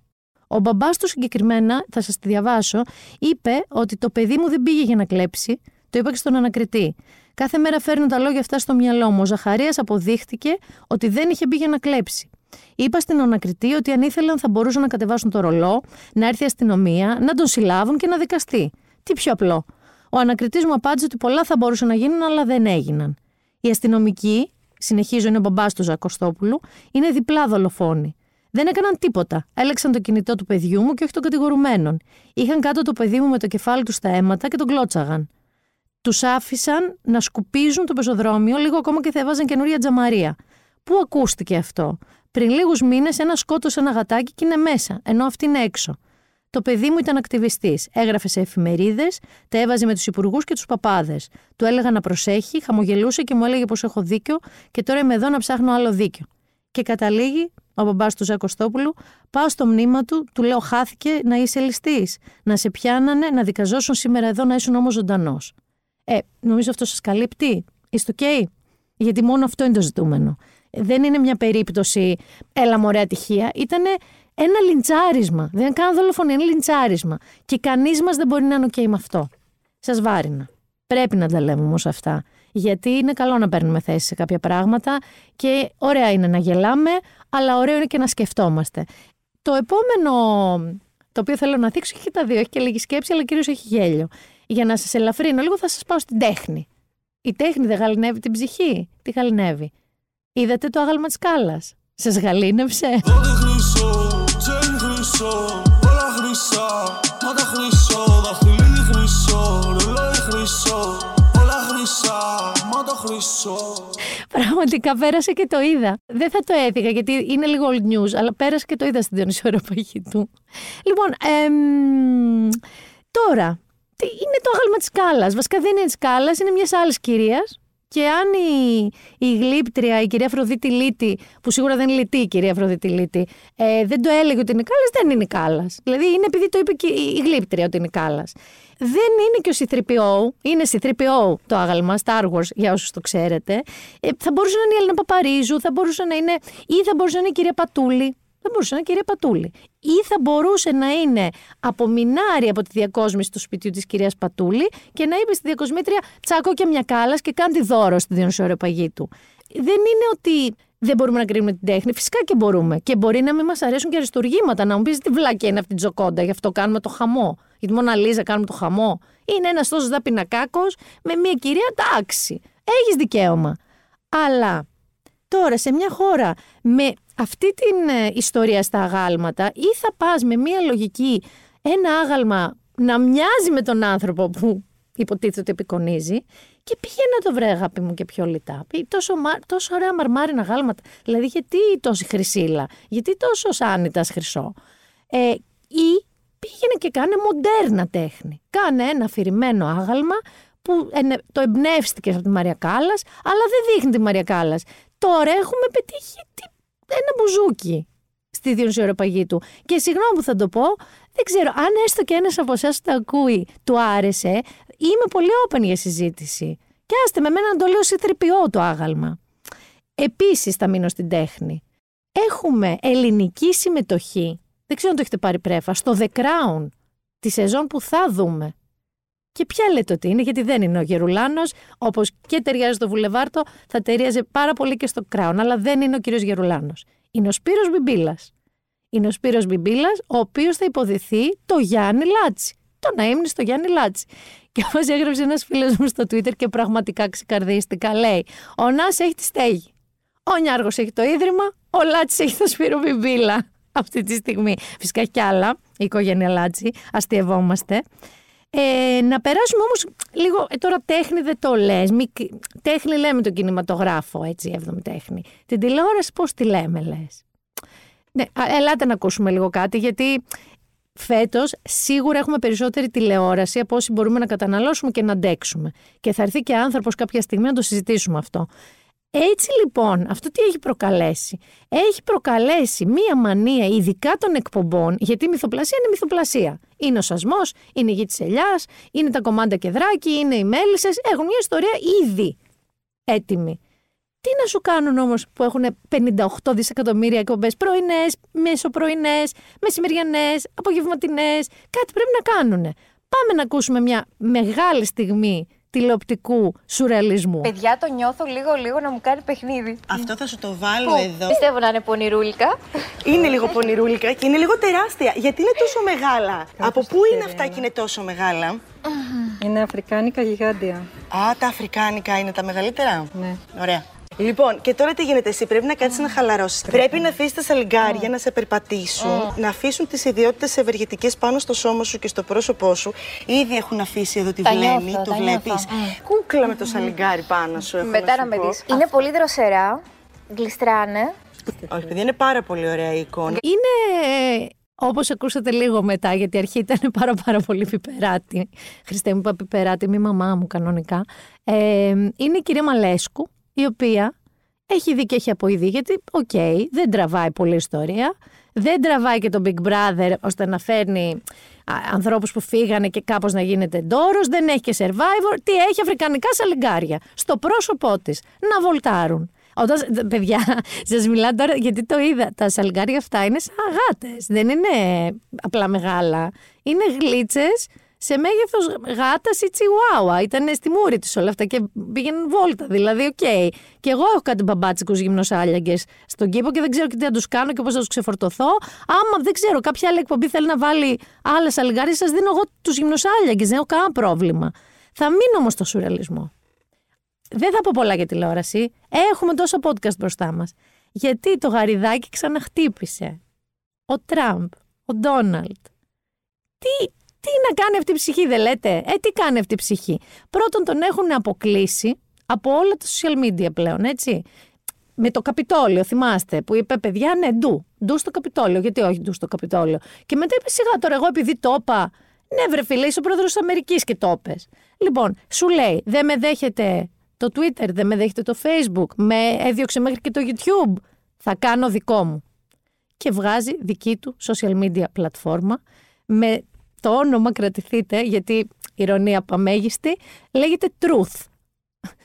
Ο μπαμπάς του συγκεκριμένα, θα σας τη διαβάσω, είπε ότι το παιδί μου δεν πήγε για να κλέψει, το είπα και στον ανακριτή. Κάθε μέρα φέρνουν τα λόγια αυτά στο μυαλό μου. Ο Ζαχαρίας αποδείχτηκε ότι δεν είχε μπει για να κλέψει. Είπα στην ανακριτή ότι αν ήθελαν θα μπορούσαν να κατεβάσουν το ρολό, να έρθει η αστυνομία, να τον συλλάβουν και να δικαστεί. Τι πιο απλό. Ο ανακριτής μου απάντησε ότι πολλά θα μπορούσαν να γίνουν, αλλά δεν έγιναν. Οι αστυνομικοί, συνεχίζω είναι ο μπαμπάς του Ζακοστόπουλου, είναι διπλά δολοφόνοι. Δεν έκαναν τίποτα. Έλεξαν το κινητό του παιδιού μου και όχι των κατηγορουμένων. Είχαν κάτω το παιδί μου με το κεφάλι του στα αίματα και τον κλώτσαγαν. Τους άφησαν να σκουπίζουν το πεζοδρόμιο, λίγο ακόμα και θα έβαζαν καινούρια τζαμαρία. Πού ακούστηκε αυτό; Πριν λίγους μήνες ένας σκότωσε ένα γατάκι και είναι μέσα, ενώ αυτή είναι έξω. Το παιδί μου ήταν ακτιβιστής. Έγραφε σε εφημερίδες, τα έβαζε με τους υπουργούς και τους παπάδες. Του έλεγα να προσέχει, χαμογελούσε και μου έλεγε πως έχω δίκιο και τώρα είμαι εδώ να ψάχνω άλλο δίκιο. Και καταλήγει ο μπαμπάς του Ζακοστόπουλου, πάω στο μνήμα του, του λέω: Χάθηκε να είσαι ληστής. Να σε πιάνανε, να δικαζόσουν σήμερα εδώ, να ήσουν όμως ζωντανός. Ε, νομίζω αυτό σας καλύπτει; Είστε OK; Γιατί μόνο αυτό είναι το ζητούμενο. Δεν είναι μια περίπτωση, έλα μωρέ ατυχία. Ήταν ένα λιντσάρισμα. Δεν κάνω δολοφονία, είναι λιντσάρισμα. Και κανείς μας δεν μπορεί να είναι OK με αυτό. Σας βάρινα. Πρέπει να τα λέμε όμως αυτά. Γιατί είναι καλό να παίρνουμε θέση σε κάποια πράγματα και ωραία είναι να γελάμε, αλλά ωραίο είναι και να σκεφτόμαστε. Το επόμενο το οποίο θέλω να θίξω έχει τα δύο. Έχει και λίγη σκέψη, αλλά κυρίως έχει γέλιο. Για να σας ελαφρύνω λίγο, θα σας πάω στην τέχνη. Η τέχνη δεν γαλινεύει την ψυχή. Τι γαλινεύει. Είδατε το άγαλμα της κάλα. Σας γαλήνευσε; Πραγματικά πέρασε και το είδα. Δεν θα το έδιγα γιατί είναι λίγο old news, αλλά πέρασε και το είδα στην Διονυσόρα του. Λοιπόν, εμ, τώρα, είναι το άγαλμα της κάλας. Βασικά δεν είναι της κάλας, είναι μιας άλλης κυρίας. Και αν η, η γλύπτρια, η κυρία Αφροδίτη Λίτη, που σίγουρα δεν είναι λιτή η κυρία Αφροδίτη Λίτη, ε, δεν το έλεγε ότι είναι κάλας, δεν είναι κάλας. Δηλαδή είναι επειδή το είπε και η γλύπτρια ότι είναι κάλας. Δεν είναι και ο C3PO, είναι C3PO το άγαλμα, Star Wars, για όσους το ξέρετε. Ε, θα μπορούσε να είναι η Έλληνα Παπαρίζου, θα μπορούσε να είναι, ή θα μπορούσε να είναι η κυρία Πατούλη, θα μπορούσε να είναι η κυρία Πατούλη. Ή θα μπορούσε να είναι απομεινάρη από τη διακόσμηση του σπιτιού της κυρίας Πατούλη και να είπε στη διακοσμήτρια τσακώ και μια κάλα και κάνει δώρο στη Διονυσόριο του. Δεν είναι ότι δεν μπορούμε να κρίνουμε την τέχνη. Φυσικά και μπορούμε. Και μπορεί να μην μας αρέσουν και αριστουργήματα. Να μου πεις τι βλάκια είναι αυτή η Τζοκόντα, γι' αυτό κάνουμε το χαμό. Γιατί μόνο Λίζα κάνουμε το χαμό. Είναι ένας τόσο δαπινακάκος με μια κυρία τάξη. Έχεις δικαίωμα. Αλλά τώρα σε μια χώρα με αυτή την ε, ιστορία στα αγάλματα, ή θα πας με μια λογική ένα άγαλμα να μοιάζει με τον άνθρωπο που υποτίθεται ότι επικονίζει και πήγαινε το βρε αγάπη μου και πιο λιτά. Τόσο, τόσο ωραία μαρμάρινα γάλματα. Δηλαδή γιατί τόση χρυσίλα, γιατί τόσο σάνιτα χρυσό. Ε, ή πήγαινε και κάνε μοντέρνα τέχνη. Κάνε ένα αφηρημένο άγαλμα που το εμπνεύστηκες από τη Μαρία Κάλλας, αλλά δεν δείχνει τη Μαρία Κάλλας. Τώρα έχουμε πετύχει ένα μπουζούκι στη Διονυσιορροπαγή του. Και συγγνώμη που θα το πω, δεν ξέρω, αν έστω και ένας από εσάς το ακούει, του άρεσε, είμαι πολύ open για συζήτηση. Και άστε με μένα να το λέω συντριπιό το άγαλμα. Επίσης, θα μείνω στην τέχνη. Έχουμε ελληνική συμμετοχή, δεν ξέρω αν το έχετε πάρει πρέφα, στο The Crown, τη σεζόν που θα δούμε. Και ποια λέτε ότι είναι, γιατί δεν είναι ο Γερουλάνος, όπως και ταιριάζει στο Βουλεβάρτο, θα ταιριάζει πάρα πολύ και στο Crown, αλλά δεν είναι ο κύριος Γερουλάνος. Είναι ο Σπύρος Μπιμπίλας είναι ο Σπύρος Μπιμπίλας, ο οποίος θα υποδυθεί το Γιάννη Λάτσι. Το να ήμουν στο Γιάννη Λάτσι. Και όπως έγραψε ένας φίλος μου στο Twitter και πραγματικά ξεκαρδίστηκα, λέει: Ο Ωνάσης έχει τη στέγη. Ο Νιάρχος έχει το ίδρυμα, ο Λάτσης έχει το Σπύρο Μπιμπίλα αυτή τη στιγμή. Φυσικά έχει κι άλλα, η οικογένεια Λάτσι, αστειευόμαστε. Ε, να περάσουμε όμως λίγο, ε, τώρα τέχνη δεν το λες, τέχνη λέμε τον κινηματογράφο, έτσι, έβδομη τέχνη. Την τηλεόραση πώς τη λέμε λες; Ναι, ελάτε να ακούσουμε λίγο κάτι, γιατί φέτος σίγουρα έχουμε περισσότερη τηλεόραση από όσοι μπορούμε να καταναλώσουμε και να αντέξουμε. Και θα έρθει και άνθρωπος κάποια στιγμή να το συζητήσουμε αυτό. Έτσι λοιπόν, αυτό τι έχει προκαλέσει; Έχει προκαλέσει μία μανία, ειδικά των εκπομπών, γιατί η μυθοπλασία είναι μυθοπλασία. Είναι ο σασμός, είναι η γη της ελιάς, είναι τα κομμάτια κεδράκι, είναι οι μέλισσες. Έχουν μια ιστορία ήδη έτοιμη. Τι να σου κάνουν όμως που έχουν 58 δισεκατομμύρια εκπομπές πρωινές, μεσοπρωινέ, μεσημεριανές, απογευματινές. Κάτι πρέπει να κάνουν. Πάμε να ακούσουμε μια μεγάλη στιγμή τηλεοπτικού σουρεαλισμού. Παιδιά, το νιώθω λίγο-λίγο να μου κάνει παιχνίδι. Αυτό θα σου το βάλω εδώ. Πιστεύω να είναι πονηρούλικα. Είναι λίγο πονηρούλικα και είναι λίγο τεράστια. Γιατί είναι τόσο μεγάλα; Από πού είναι αυτά και είναι τόσο μεγάλα; Είναι αφρικάνικα γιγάντια. Α, τα αφρικάνικα είναι τα μεγαλύτερα; Ναι. Ωραία. Λοιπόν, και τώρα τι γίνεται, εσύ πρέπει να κάτσεις να χαλαρώσεις. Πρέπει να αφήσεις τα σαλιγκάρια να σε περπατήσουν, να αφήσουν τις ιδιότητες ευεργετικές πάνω στο σώμα σου και στο πρόσωπό σου. Ήδη έχουν αφήσει εδώ τη Τα βλέμη, νιώθω, το τα βλέπεις. νιώθω. Κούκλα με το σαλιγκάρι πάνω σου. έχω Μετά να να σου με πω. δεις. Είναι πολύ δροσερά. Γλιστράνε. Όχι, παιδιά, είναι πάρα πολύ ωραία η εικόνα. Είναι Όπως ακούσατε λίγο μετά, γιατί η αρχή ήταν πάρα, πάρα πολύ πιπεράτη. Χριστέ μου, είπα πιπεράτη, μη μαμά μου κανονικά. Ε, είναι η κυρία Μαλέσκου, η οποία έχει δει και έχει αποδεί, γιατί, οκ, δεν τραβάει πολλή ιστορία. Δεν τραβάει και τον Big Brother ώστε να φέρνει α, ανθρώπους που φύγανε και κάπως να γίνεται ντόρος. Δεν έχει και Survivor. Τι έχει, αφρικανικά σαλιγκάρια. Στο πρόσωπό της. Να βολτάρουν. Όταν, παιδιά, σας μιλάω τώρα γιατί το είδα. Τα σαλιγκάρια αυτά είναι σαν γάτες. Δεν είναι απλά μεγάλα. Είναι γλίτσες σε μέγεθος γάτας ή τσιουάουα. Ήταν στη μούρη της όλα αυτά και πήγαιναν βόλτα. Δηλαδή, οκ. Και εγώ έχω κάτι μπαμπάτσικους γυμνοσάλιαγκες στον κήπο και δεν ξέρω και τι να τους κάνω και πώς θα τους ξεφορτωθώ. Άμα δεν ξέρω, κάποια άλλη εκπομπή θέλει να βάλει άλλα σαλιγκάρια, σας δίνω εγώ τους γυμνοσάλιαγκες. Δεν έχω κανένα πρόβλημα. Θα μείνω όμως στο σουρεαλισμό. Δεν θα πω πολλά για τηλεόραση. Έχουμε τόσο podcast μπροστά μας. Γιατί το γαριδάκι ξαναχτύπησε. Ο Τραμπ, ο Ντόναλτ. Τι, τι να κάνει αυτή η ψυχή, δεν λέτε; Ε, τι κάνει αυτή η ψυχή; Πρώτον, τον έχουν αποκλείσει από όλα τα social media πλέον, έτσι. Με το Καπιτόλιο, θυμάστε, που είπε παιδιά, ναι, ντου. Ντου στο Καπιτόλιο. Γιατί όχι ντου στο Καπιτόλιο. Και μετά είπε σιγά τώρα, εγώ επειδή το είπα. Ναι, βρε φίλε, είσαι ο πρόεδρος της Αμερικής και το είπες. Λοιπόν, σου λέει, δεν με δέχεται το Twitter, δεν με δέχεται το Facebook, με έδιωξε μέχρι και το YouTube. Θα κάνω δικό μου. Και βγάζει δική του social media πλατφόρμα με το όνομα κρατηθείτε, γιατί ηρωνία παμέγιστη, λέγεται Truth.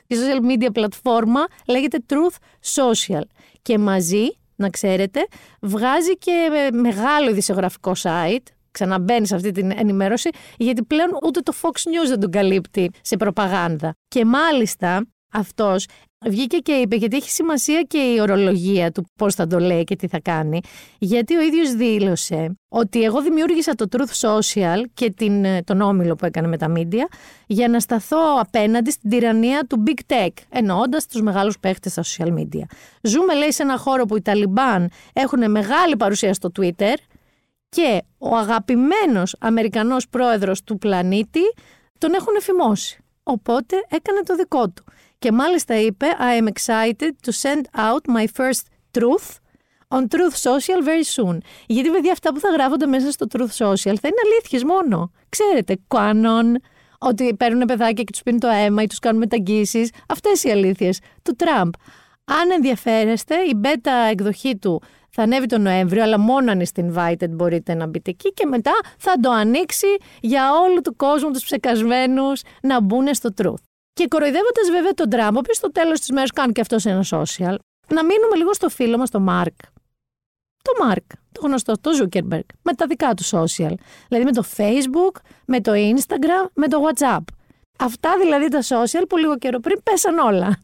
Η social media πλατφόρμα λέγεται Truth Social. Και μαζί, να ξέρετε, βγάζει και μεγάλο ειδησιογραφικό site, ξαναμπαίνει σε αυτή την ενημέρωση, γιατί πλέον ούτε το Fox News δεν τον καλύπτει σε προπαγάνδα. Και μάλιστα αυτός βγήκε και είπε, γιατί έχει σημασία και η ορολογία του πώς θα το λέει και τι θα κάνει, γιατί ο ίδιος δήλωσε ότι εγώ δημιούργησα το Truth Social και την, τον όμιλο που έκανε με τα media για να σταθώ απέναντι στην τυραννία του Big Tech, εννοώντας τους μεγάλους παίχτες στα social media. Ζούμε, λέει, σε ένα χώρο που οι Ταλιμπάν έχουν μεγάλη παρουσία στο Twitter και ο αγαπημένος Αμερικανός πρόεδρος του πλανήτη τον έχουν εφημώσει. Οπότε έκανε το δικό του. Και μάλιστα είπε I am excited to send out my first truth on Truth Social very soon. Γιατί παιδιά αυτά που θα γράφονται μέσα στο Truth Social θα είναι αλήθειες μόνο. Ξέρετε, Quanon, ότι παίρνουν παιδάκια και τους πίνουν το αίμα ή τους κάνουν μεταγγίσεις. Αυτές οι αλήθειες του Τραμπ. Αν ενδιαφέρεστε, η beta εκδοχή του θα ανέβει τον Νοέμβριο, αλλά μόνο αν είστε invited μπορείτε να μπείτε εκεί και μετά θα το ανοίξει για όλο του κόσμου τους ψεκασμένους να μπουν στο Truth. Και κοροϊδεύοντας βέβαια τον Τραμπ, ο οποίος στο τέλος της μέρας κάνει και αυτός σε ένα social, να μείνουμε λίγο στο φίλο μας, τον Μάρκ. Το Μάρκ, το γνωστό, το Zuckerberg, με τα δικά του social. Δηλαδή με το Facebook, με το Instagram, με το WhatsApp. Αυτά δηλαδή τα social που λίγο καιρό πριν πέσαν όλα.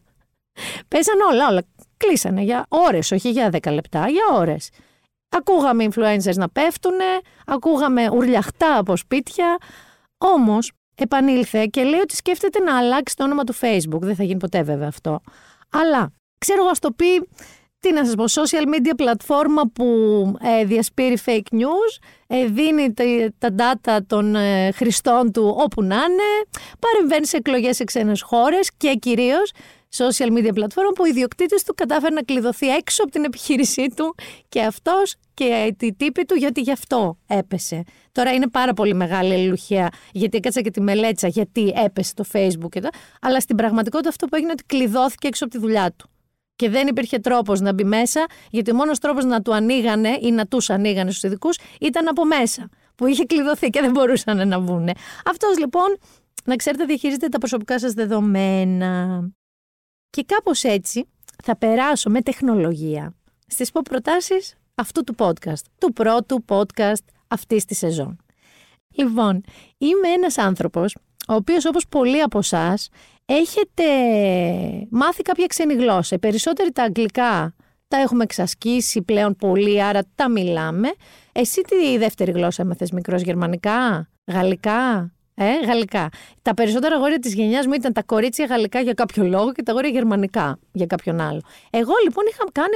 Πέσαν όλα, όλα. Κλείσανε για ώρες, όχι για 10 λεπτά, για ώρες. Ακούγαμε influencers να πέφτουνε, ακούγαμε ουρλιαχτά από σπίτια. Όμως, επανήλθε και λέει ότι σκέφτεται να αλλάξει το όνομα του Facebook. Δεν θα γίνει ποτέ βέβαια αυτό. Αλλά, ξέρω εγώ, το πει, τι να σας πω, social media πλατφόρμα που ε, διασπείρει fake news, ε, δίνει τα, τα data των ε, χρηστών του όπου να είναι, παρεμβαίνει σε εκλογές σε ξένες χώρες και κυρίως social media πλατφόρμα που ο ιδιοκτήτης του κατάφερε να κλειδωθεί έξω από την επιχείρησή του και αυτός και τη τύπη του γιατί γι' αυτό έπεσε. Τώρα είναι πάρα πολύ μεγάλη αλληλουχία γιατί έκατσα και τη μελέτησα γιατί έπεσε το facebook και τα, αλλά στην πραγματικότητα αυτό που έγινε ότι κλειδώθηκε έξω από τη δουλειά του. και δεν υπήρχε τρόπος να μπει μέσα, γιατί ο μόνος τρόπος να του ανοίγανε ή να τους ανοίγανε στους ειδικούς ήταν από μέσα, που είχε κλειδωθεί και δεν μπορούσαν να μπουν. Αυτός λοιπόν, να ξέρετε, διαχειρίζεται τα προσωπικά σας δεδομένα. Και κάπως έτσι θα περάσω με τεχνολογία στις πω προτάσεις αυτού του podcast, του πρώτου podcast αυτής της σεζόν. Λοιπόν, είμαι ένας άνθρωπος ο οποίος όπως πολλοί από εσάς έχετε μάθει κάποια ξένη γλώσσα. Οι περισσότεροι τα αγγλικά τα έχουμε εξασκήσει πλέον πολύ, άρα τα μιλάμε. Εσύ τι δεύτερη γλώσσα έμαθες μικρός, γερμανικά, γαλλικά, ε, γαλλικά. Τα περισσότερα αγόρια της γενιάς μου ήταν τα κορίτσια γαλλικά για κάποιο λόγο και τα αγόρια γερμανικά για κάποιον άλλο. Εγώ λοιπόν είχα κάνει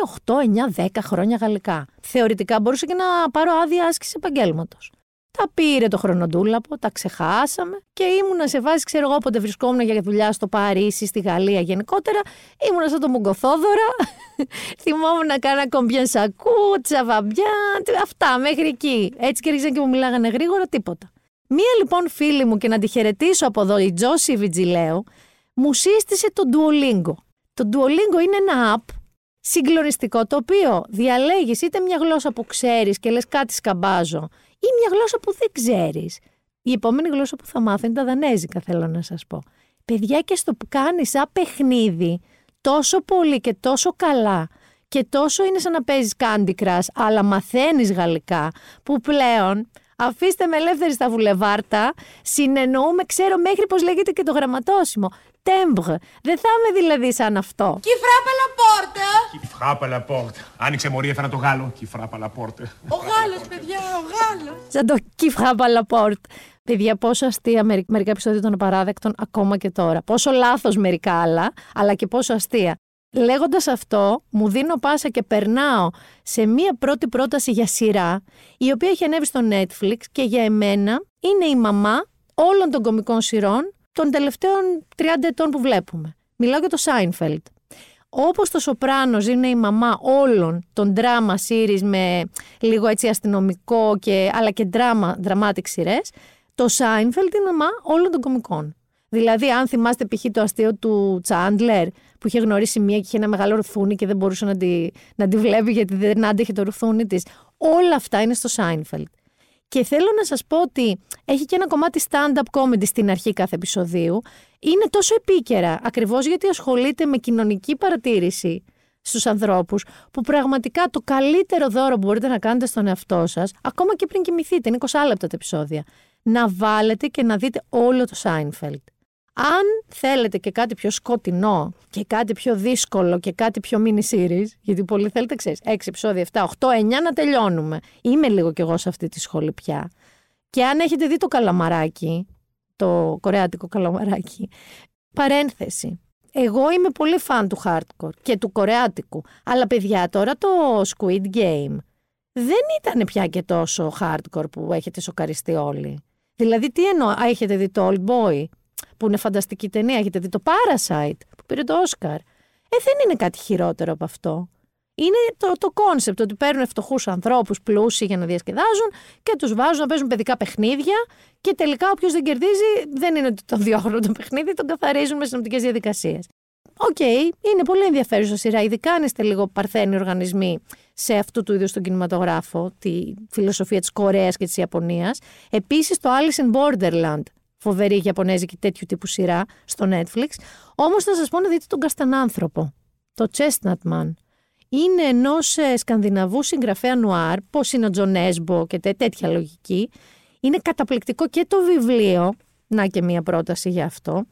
8, 9, 10 χρόνια γαλλικά. Θεωρητικά μπορούσα και να πάρω άδεια άσκηση επαγγέλματος. Τα πήρε το χρονοτούλαπο, τα ξεχάσαμε και ήμουνα σε βάση, ξέρω εγώ, όποτε βρισκόμουν για δουλειά στο Παρίσι, στη Γαλλία γενικότερα. Ήμουνα σαν το Μουγκοθόδωρα. Θυμόμουν να κάνω κομπιέν σακού, τσαβαμπιά, αυτά μέχρι εκεί. Έτσι και ρίξαν και μου μιλάγανε γρήγορα, τίποτα. Μία λοιπόν φίλη μου και να τη χαιρετήσω από εδώ, η Τζόση Βιτζιλέου, μου σύστησε το Duolingo. Το Duolingo είναι ένα app συγκλονιστικό το οποίο διαλέγεις είτε μια γλώσσα που ξέρεις και λες κάτι σκαμπάζω ή μια γλώσσα που δεν ξέρεις. Η επόμενη γλώσσα που θα μάθω είναι τα δανέζικα θέλω να σας πω. Παιδιά και στο που κάνεις σαν παιχνίδι τόσο πολύ και τόσο καλά και τόσο είναι σαν να παίζεις Candy Crush αλλά μαθαίνεις γαλλικά που πλέον Αφήστε με ελεύθερη στα βουλεβάρτα. Συνεννοούμε, ξέρω μέχρι πώ λέγεται και το γραμματόσημο. Τέμπρ. Δεν θα είμαι δηλαδή σαν αυτό. Κι φράπα la porte. Κι φράπα la porte. Άνοιξε μωρή, έφερα το Γάλλο. Κι φράπα la porte. Ο Γάλλος, παιδιά, ο Γάλλος. Σαν το κι φράπα la porte. Παιδιά, πόσο αστεία μερικά επεισόδια των απαράδεκτων ακόμα και τώρα. Πόσο λάθος μερικά άλλα, αλλά και πόσο αστεία. Λέγοντας αυτό, μου δίνω πάσα και περνάω σε μία πρώτη πρόταση για σειρά, η οποία έχει ανέβει στο Netflix και για εμένα είναι η μαμά όλων των κομικών σειρών των τελευταίων 30 ετών που βλέπουμε. Μιλάω για το Seinfeld. Όπως το Σοπράνος είναι η μαμά όλων των drama series με λίγο έτσι αστυνομικό και, αλλά και drama, dramatic σειρές, το Seinfeld είναι η μαμά όλων των κομικών. Δηλαδή, αν θυμάστε π.χ. το αστείο του Τσάντλερ, που είχε γνωρίσει μία και είχε ένα μεγάλο ρουθούνι και δεν μπορούσε να τη, να τη βλέπει γιατί δεν άντεχε το ρουθούνι της. Όλα αυτά είναι στο Σάινφελτ. Και θέλω να σας πω ότι έχει και ένα κομμάτι stand-up comedy στην αρχή κάθε επεισοδίου. Είναι τόσο επίκαιρα, ακριβώς γιατί ασχολείται με κοινωνική παρατήρηση στους ανθρώπους, που πραγματικά το καλύτερο δώρο που μπορείτε να κάνετε στον εαυτό σας, ακόμα και πριν κοιμηθείτε, είναι 20 λεπτά τα επεισόδια, να βάλετε και να δείτε όλο το Σάινφελτ. Αν θέλετε και κάτι πιο σκοτεινό και κάτι πιο δύσκολο και κάτι πιο mini series, γιατί πολλοί θέλετε, ξέρεις, 6 επεισόδια, 7, 8, 9 να τελειώνουμε. Είμαι λίγο κι εγώ σε αυτή τη σχολή πια. Και αν έχετε δει το καλαμαράκι, το κορεάτικο καλαμαράκι, παρένθεση. Εγώ είμαι πολύ φαν του hardcore και του κορεάτικου. Αλλά παιδιά, τώρα το Squid Game δεν ήταν πια και τόσο hardcore που έχετε σοκαριστεί όλοι. Δηλαδή, τι εννοώ, έχετε δει το Old Boy, που είναι φανταστική ταινία. Έχετε δει το Parasite που πήρε το Oscar. Ε, δεν είναι κάτι χειρότερο από αυτό. Είναι το, το concept ότι παίρνουν φτωχούς ανθρώπους πλούσιοι για να διασκεδάζουν και τους βάζουν να παίζουν παιδικά παιχνίδια και τελικά όποιος δεν κερδίζει δεν είναι ότι τον διώχνουν το παιχνίδι, τον καθαρίζουν με συνοπτικές διαδικασίες. OK, okay, είναι πολύ ενδιαφέρουσα σειρά, ειδικά αν είστε λίγο παρθένοι οργανισμοί σε αυτού του είδους τον κινηματογράφο, τη φιλοσοφία της Κορέας και της Ιαπωνίας. Επίσης το Alice in Borderland φοβερή Ιαπωνέζικη τέτοιου τύπου σειρά στο Netflix. Όμως θα σας πω να δείτε τον Καστανάνθρωπο, το Chestnut Man. Είναι ενός ε, σκανδιναβού συγγραφέα νουάρ, πώς είναι ο Τζο Νέσμπο και τέτοια λογική. Είναι καταπληκτικό και το βιβλίο, να και μία πρόταση για αυτό.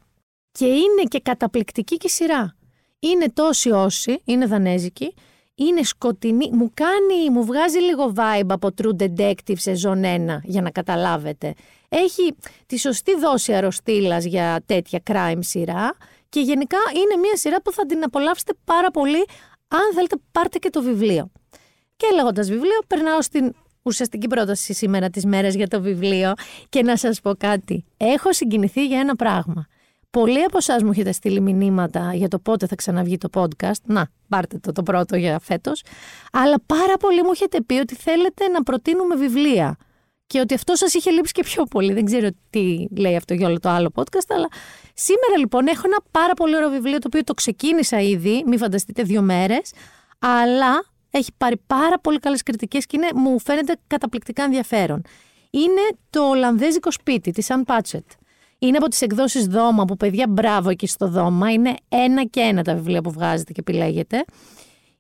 Και είναι και καταπληκτική και σειρά. Είναι τόση όση, είναι δανέζικη, είναι σκοτεινή, μου κάνει, μου βγάζει λίγο vibe από True Detective σεζόν 1, για να καταλάβετε. Έχει τη σωστή δόση αρρωστήλας για τέτοια crime σειρά και γενικά είναι μια σειρά που θα την απολαύσετε πάρα πολύ αν θέλετε πάρτε και το βιβλίο. Και λέγοντας βιβλίο, περνάω στην ουσιαστική πρόταση σήμερα τις μέρες για το βιβλίο και να σας πω κάτι. Έχω συγκινηθεί για ένα πράγμα. Πολλοί από εσάς μου έχετε στείλει μηνύματα για το πότε θα ξαναβγεί το podcast. Να, πάρτε το το πρώτο για φέτος. Αλλά πάρα πολλοί μου έχετε πει ότι θέλετε να προτείνουμε βιβλία. Και ότι αυτό σας είχε λείψει και πιο πολύ. Δεν ξέρω τι λέει αυτό για όλο το άλλο podcast, αλλά Σήμερα λοιπόν έχω ένα πάρα πολύ ωραίο βιβλίο το οποίο το ξεκίνησα ήδη, μην φανταστείτε δύο μέρες, αλλά έχει πάρει πάρα πολύ καλές κριτικές και είναι, μου φαίνεται καταπληκτικά ενδιαφέρον. Είναι το Ολλανδέζικο σπίτι της Αν Πάτσετ. Είναι από τις εκδόσεις Δώμα που παιδιά μπράβο εκεί στο Δώμα. Είναι ένα και ένα τα βιβλία που βγάζετε και επιλέγετε.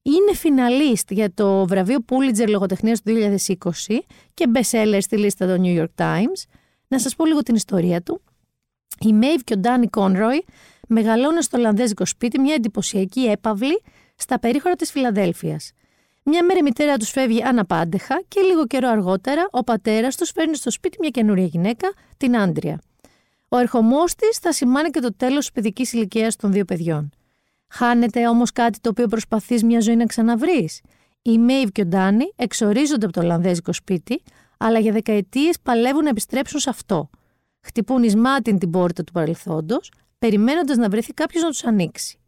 Είναι φιναλίστ για το βραβείο Pulitzer λογοτεχνίας του 2020 και bestseller στη λίστα των New York Times. Να σας πω λίγο την ιστορία του. Η Μέιβ και ο Ντάνι Κόνροϊ μεγαλώνουν στο Ολλανδέζικο σπίτι μια εντυπωσιακή έπαυλη στα περίχωρα της Φιλαδέλφειας. Μια μέρα η μητέρα τους φεύγει αναπάντεχα και λίγο καιρό αργότερα ο πατέρας τους φέρνει στο σπίτι μια καινούρια γυναίκα, την Άντρια. Ο ερχομός της θα σημάνει και το τέλος της παιδικής ηλικίας των δύο παιδιών. Χάνεται όμως κάτι το οποίο προσπαθείς μια ζωή να ξαναβρεις. Η Μέιβ και ο Ντάνι εξορίζονται από το Ολλανδέζικο σπίτι, αλλά για δεκαετίες παλεύουν να επιστρέψουν σε αυτό. Χτυπούν εις μάτιν την πόρτα του παρελθόντος, περιμένοντας να βρεθεί κάποιος να τους ανοίξει.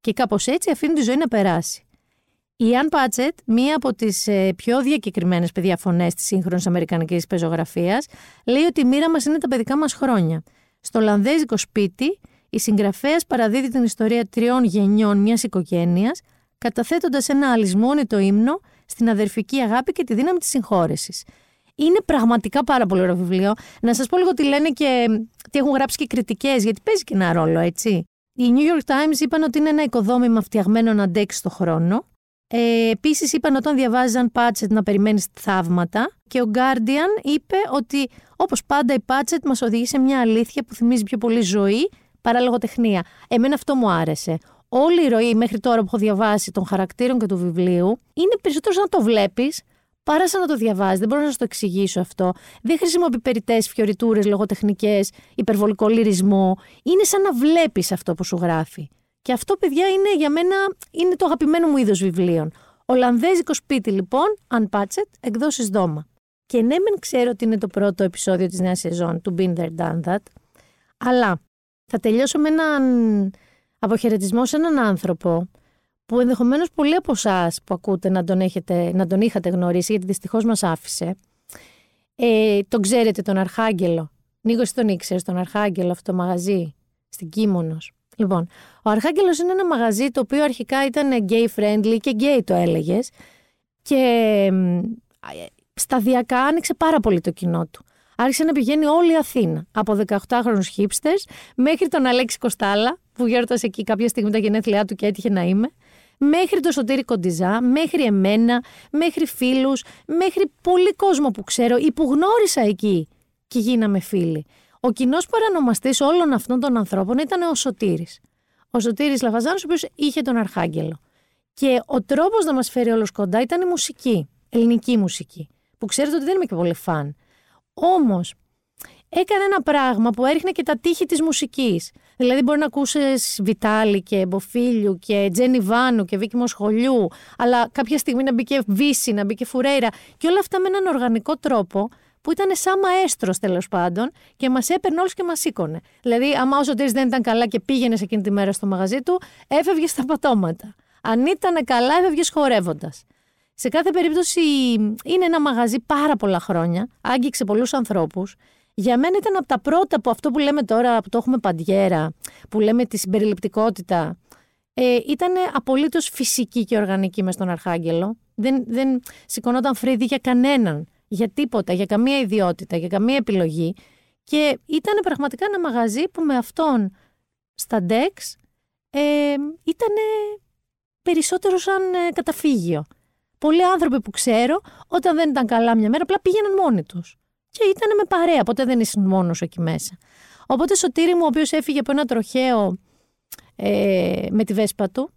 Και κάπως έτσι αφήνουν τη ζωή να περάσει. Η Αν Πάτσετ, μία από τις ε, πιο διακεκριμένες παιδιά φωνές της σύγχρονης Αμερικανικής πεζογραφίας, λέει ότι η μοίρα μας είναι τα παιδικά μας χρόνια. Στο Ολλανδέζικο σπίτι, η συγγραφέας παραδίδει την ιστορία τριών γενιών μιας οικογένειας, καταθέτοντας ένα αλυσμόνητο ύμνο στην αδερφική αγάπη και τη δύναμη της συγχώρεσης. Είναι πραγματικά πάρα πολύ ωραίο βιβλίο. Να σας πω λίγο τι λένε και τι έχουν γράψει και κριτικές, γιατί παίζει και ένα ρόλο, έτσι. Οι New York Times είπαν ότι είναι ένα οικοδόμημα φτιαγμένο να αντέξει το χρόνο. Ε, Επίσης, είπαν όταν διαβάζαν Πάτσετ να περιμένεις θαύματα. Και ο Guardian είπε ότι όπως πάντα η Πάτσετ μας οδηγεί σε μια αλήθεια που θυμίζει πιο πολύ ζωή παρά λογοτεχνία. Εμένα αυτό μου άρεσε. Όλη η ροή μέχρι τώρα που έχω διαβάσει των χαρακτήρων και του βιβλίου είναι περισσότερο σαν να το βλέπεις παρά σαν να το διαβάζεις. Δεν μπορώ να σας το εξηγήσω αυτό. Δεν χρησιμοποιεί περιττές φιωριτούρες, λογοτεχνικές, υπερβολικό λυρισμό. Είναι σαν να βλέπεις αυτό που σου γράφει. Και αυτό, παιδιά, είναι για μένα είναι το αγαπημένο μου είδος βιβλίων. Ολλανδέζικο σπίτι, λοιπόν, Unpatched, εκδόσεις δώμα. Και ναι, μεν ξέρω ότι είναι το πρώτο επεισόδιο της νέας σεζόν του Been There Done That, αλλά θα τελειώσω με έναν αποχαιρετισμό σε έναν άνθρωπο που ενδεχομένως πολλοί από εσάς που ακούτε να τον, έχετε, να τον είχατε γνωρίσει, γιατί δυστυχώς μας άφησε. Ε, τον ξέρετε τον Αρχάγγελο. Νίκος, τον ήξερες τον Αρχάγγελο αυτό το μαγαζί στην Κίμωνος. Λοιπόν, ο Αρχάγγελος είναι ένα μαγαζί το οποίο αρχικά ήταν gay friendly και gay το έλεγες. Και σταδιακά άνοιξε πάρα πολύ το κοινό του. Άρχισε να πηγαίνει όλη η Αθήνα. Από 18χρονου hipsters μέχρι τον Αλέξη Κοστάλα, που γιόρτασε εκεί κάποια στιγμή τα γενέθλιά του και έτυχε να είμαι, μέχρι το Σωτήρι Κοντιζά, μέχρι εμένα, μέχρι φίλους, μέχρι πολύ κόσμο που ξέρω ή που γνώρισα εκεί και γίναμε φίλοι. Ο κοινός παρανομαστής όλων αυτών των ανθρώπων ήταν ο Σωτήρης. Ο Σωτήρης Λαφαζάνος, ο οποίος είχε τον Αρχάγγελο. Και ο τρόπος να μας φέρει όλου κοντά ήταν η μουσική, ελληνική μουσική. Που ξέρετε ότι δεν είμαι και πολύ φαν. Όμως, έκανε ένα πράγμα που έριχνε και τα τείχη της μουσικής. Δηλαδή, μπορεί να ακούσεις Βιτάλη και Μποφίλιου και Τζένι Βάνου και Βίκη Μοσχολιού, αλλά κάποια στιγμή να μπει και Βύση, να μπει και Φουρέιρα και όλα αυτά με έναν οργανικό τρόπο που ήταν σαν μαέστρος τέλος πάντων και μας έπαιρνε όλους και μας σήκωνε. Δηλαδή, άμα ο Σωτήρης δεν ήταν καλά και πήγαινες εκείνη τη μέρα στο μαγαζί του, έφευγε στα πατώματα. Αν ήταν καλά, έφευγες χορεύοντας. Σε κάθε περίπτωση είναι ένα μαγαζί πάρα πολλά χρόνια, άγγιξε πολλούς ανθρώπους. Για μένα ήταν από τα πρώτα που αυτό που λέμε τώρα, που το έχουμε παντιέρα, που λέμε τη συμπεριληπτικότητα, ε, ήταν απολύτως φυσική και οργανική μες στον Αρχάγγελο. Δεν, δεν σηκωνόταν φρύδι για κανέναν για τίποτα, για καμία ιδιότητα, για καμία επιλογή. Και ήταν πραγματικά ένα μαγαζί που με αυτόν στα DEX ε, ήταν περισσότερο σαν ε, καταφύγιο. Πολλοί άνθρωποι που ξέρω, όταν δεν ήταν καλά μια μέρα, απλά πήγαιναν μόνοι τους. Και ήταν με παρέα, ποτέ δεν ήσουν μόνος εκεί μέσα. Οπότε Σωτήρη μου, ο οποίος έφυγε από ένα τροχαίο ε, με τη βέσπα του,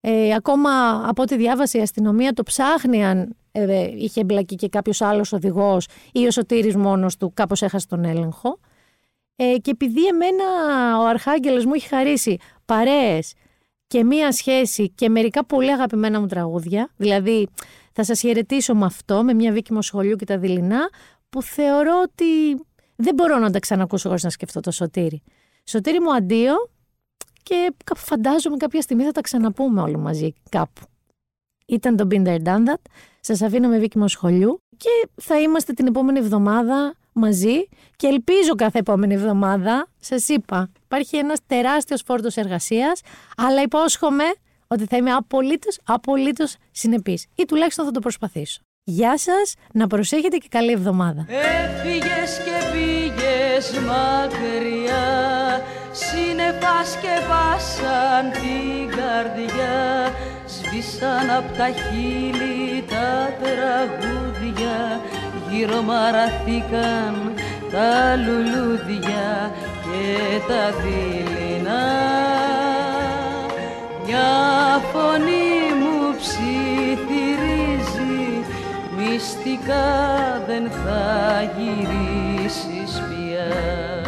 ε, ακόμα από ό,τι διάβασε η αστυνομία το ψάχνει αν ε, είχε εμπλακεί και κάποιος άλλος οδηγός ή ο Σωτήρης μόνος του κάπως έχασε τον έλεγχο. Ε, και επειδή εμένα ο Αρχάγγελος μου έχει χαρίσει παρέες και μία σχέση και μερικά πολύ αγαπημένα μου τραγούδια, δηλαδή θα σας χαιρετήσω με αυτό, με μια Βίκη Μοσχολιού και τα δειλινά, που θεωρώ ότι δεν μπορώ να τα ξανακούσω χωρίς να σκεφτώ το Σωτήρη. Σωτήρη μου αντίο και φαντάζομαι κάποια στιγμή θα τα ξαναπούμε όλοι μαζί κάπου. Ήταν το Binder Done That. Σας αφήνω με Βίκη σχολιού και θα είμαστε την επόμενη εβδομάδα μαζί και ελπίζω κάθε επόμενη εβδομάδα, σας είπα, υπάρχει ένας τεράστιος φόρτος εργασίας, αλλά υπόσχομαι ότι θα είμαι απολύτως, απολύτως συνεπής ή τουλάχιστον θα το προσπαθήσω. Γεια σας, να προσέχετε και καλή εβδομάδα. Έφυγες και πήγες μακριά Σύννεφα σκεπάσαν την καρδιά Σβήσαν απ' τα χείλη τα τραγούδια Γύρω μαραθήκαν τα λουλούδια και τα δειλινά. Μια φωνή μου ψιθυρίζει Μυστικά δεν θα γυρίσεις πια